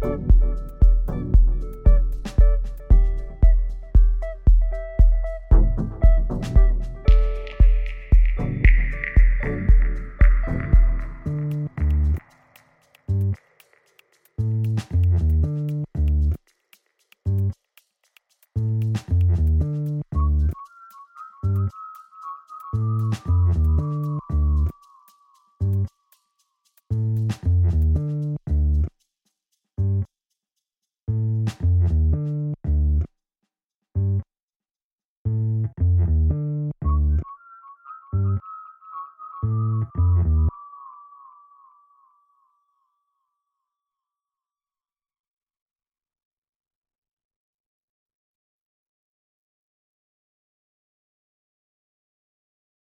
Bye.